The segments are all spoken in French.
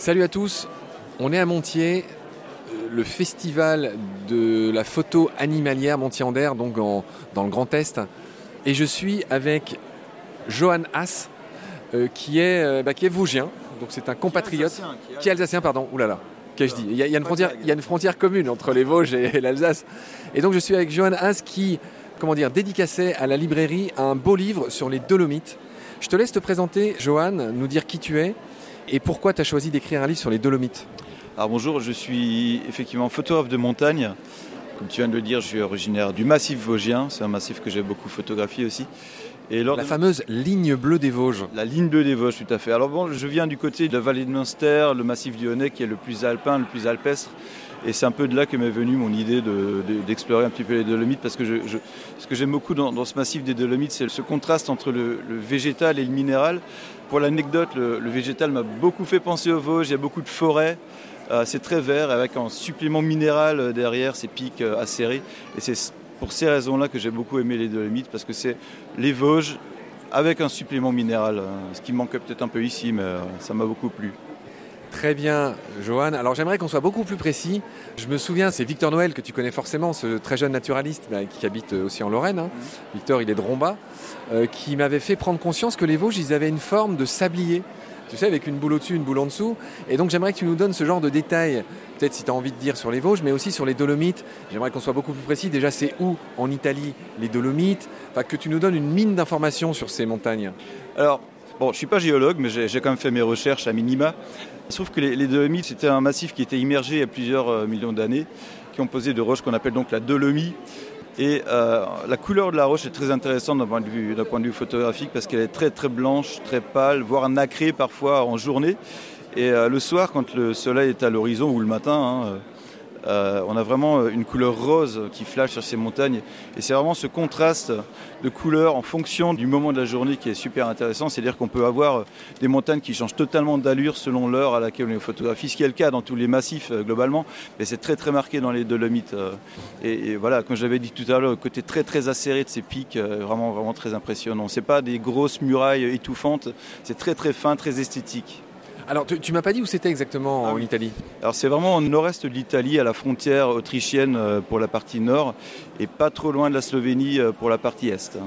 Salut à tous, on est à Montier, euh, le festival de la photo animalière Montier-Ander, donc en- dans le Grand Est. Et je suis avec Johan Haas, euh, qui, est, euh, bah, qui est Vosgien, donc c'est un compatriote. Qui est alsacien, pardon, oulala. Qu'ai-je dit? Il y, a, il y a une frontière, il y a une frontière commune entre les Vosges et l'Alsace. Et donc je suis avec Johan Haas qui, comment dire, dédicaçait à la librairie un beau livre sur les Dolomites. Je te laisse te présenter, Johan, nous dire qui tu es et pourquoi tu as choisi d'écrire un livre sur les Dolomites? Alors bonjour, je suis effectivement photographe de montagne. Comme tu viens de le dire, je suis originaire du massif vosgien. C'est un massif que j'ai beaucoup photographié aussi. Et lors La de- fameuse ligne bleue des Vosges. la ligne 2 des Vosges, tout à fait. Alors bon, je viens du côté de la vallée de Münster, le massif lyonnais qui est le plus alpin, le plus alpestre. Et c'est un peu de là que m'est venue mon idée de- de- d'explorer un petit peu les Dolomites, parce que je, je- ce que j'aime beaucoup dans, dans ce massif des Dolomites, c'est ce contraste entre le, le végétal et le minéral. Pour l'anecdote, le, le végétal m'a beaucoup fait penser aux Vosges, il y a beaucoup de forêts, c'est très vert, avec un supplément minéral euh, derrière, ces pics euh, acérés. Et c'est pour ces raisons-là que j'ai beaucoup aimé les Dolomites, parce que c'est les Vosges avec un supplément minéral, euh, ce qui manque peut-être un peu ici, mais euh, ça m'a beaucoup plu. Très bien, Johan. Alors j'aimerais qu'on soit beaucoup plus précis. Je me souviens, c'est Victor Noël que tu connais forcément, ce très jeune naturaliste bah, qui habite aussi en Lorraine. hein. Victor, il est de Romba, euh, qui m'avait fait prendre conscience que les Vosges, ils avaient une forme de sablier. Tu sais, avec une boule au-dessus, une boule en dessous. Et donc j'aimerais que tu nous donnes ce genre de détails, peut-être si tu as envie de dire sur les Vosges, mais aussi sur les Dolomites. J'aimerais qu'on soit beaucoup plus précis. Déjà, c'est où en Italie les Dolomites? Que tu nous donnes une mine d'informations sur ces montagnes. Alors, bon, je ne suis pas géologue, mais j'ai quand même fait mes recherches à minima. Il se trouve que les, les Dolomites, c'était un massif qui était immergé il y a plusieurs euh, millions d'années, qui est composé de roches qu'on appelle donc la dolomie. Et euh, la couleur de la roche est très intéressante d'un point de vue, photographique parce qu'elle est très très blanche, très pâle, voire nacrée parfois en journée. Et euh, le soir, quand le soleil est à l'horizon ou le matin, hein, euh, euh, on a vraiment une couleur rose qui flash sur ces montagnes. Et c'est vraiment ce contraste de couleurs en fonction du moment de la journée qui est super intéressant. C'est-à-dire qu'on peut avoir des montagnes qui changent totalement d'allure selon l'heure à laquelle on les photographie, ce qui est le cas dans tous les massifs euh, globalement, mais c'est très très marqué dans les Dolomites. euh. Et, voilà, comme j'avais dit tout à l'heure, le côté très très acéré de ces pics, euh, vraiment vraiment très impressionnant. C'est pas des grosses murailles étouffantes, c'est très très fin, très esthétique. Alors, tu, tu m'as pas dit où c'était exactement Ah en oui. Italie Alors c'est vraiment au nord-est de l'Italie, à la frontière autrichienne euh, pour la partie nord, et pas trop loin de la Slovénie euh, pour la partie est.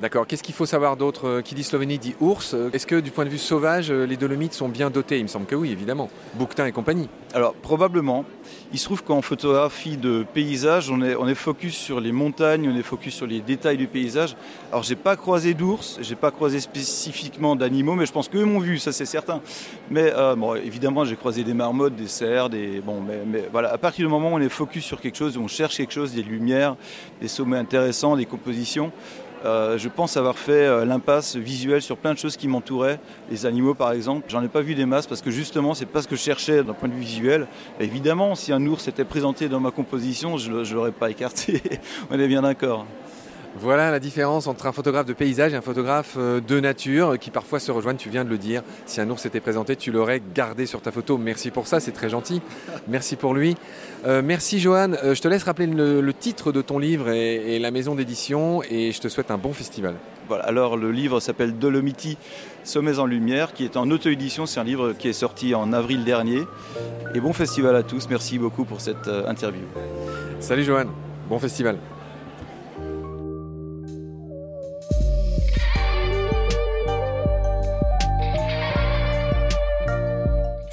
D'accord. Qu'est-ce qu'il faut savoir d'autre Euh, Qui dit Slovénie dit ours. Euh, Est-ce que du point de vue sauvage, euh, les Dolomites sont bien dotés? Il me semble que oui, évidemment. Bouquetin et compagnie. Alors probablement. Il se trouve qu'en photographie de paysage, on est, on focus sur les montagnes, on est focus sur les détails du paysage. Alors j'ai pas croisé d'ours, j'ai pas croisé spécifiquement d'animaux, mais je pense qu'eux m'ont vu, ça c'est certain. Mais bon, évidemment j'ai croisé des marmottes, des cerfs, des bon, mais, voilà. À partir du moment où on est focus sur quelque chose, on cherche quelque chose, des lumières, des sommets intéressants, des compositions. Euh, je pense avoir fait euh, l'impasse visuelle sur plein de choses qui m'entouraient, les animaux par exemple. J'en ai pas vu des masses parce que justement c'est pas ce que je cherchais d'un point de vue visuel. Évidemment, si un ours était présenté dans ma composition, je ne l'aurais pas écarté. On est bien d'accord. Voilà la différence entre un photographe de paysage et un photographe euh, de nature qui parfois se rejoignent, tu viens de le dire. Si un ours était présenté, tu l'aurais gardé sur ta photo. Merci pour ça, c'est très gentil. Merci pour lui. Euh, merci Johan. Euh, je te laisse rappeler le, le titre de ton livre et, et la maison d'édition et je te souhaite un bon festival. Voilà, alors le livre s'appelle Dolomiti, Sommets en lumière, qui est en auto-édition. C'est un livre qui est sorti en avril dernier. Et bon festival à tous. Merci beaucoup pour cette interview. Salut Johan, bon festival.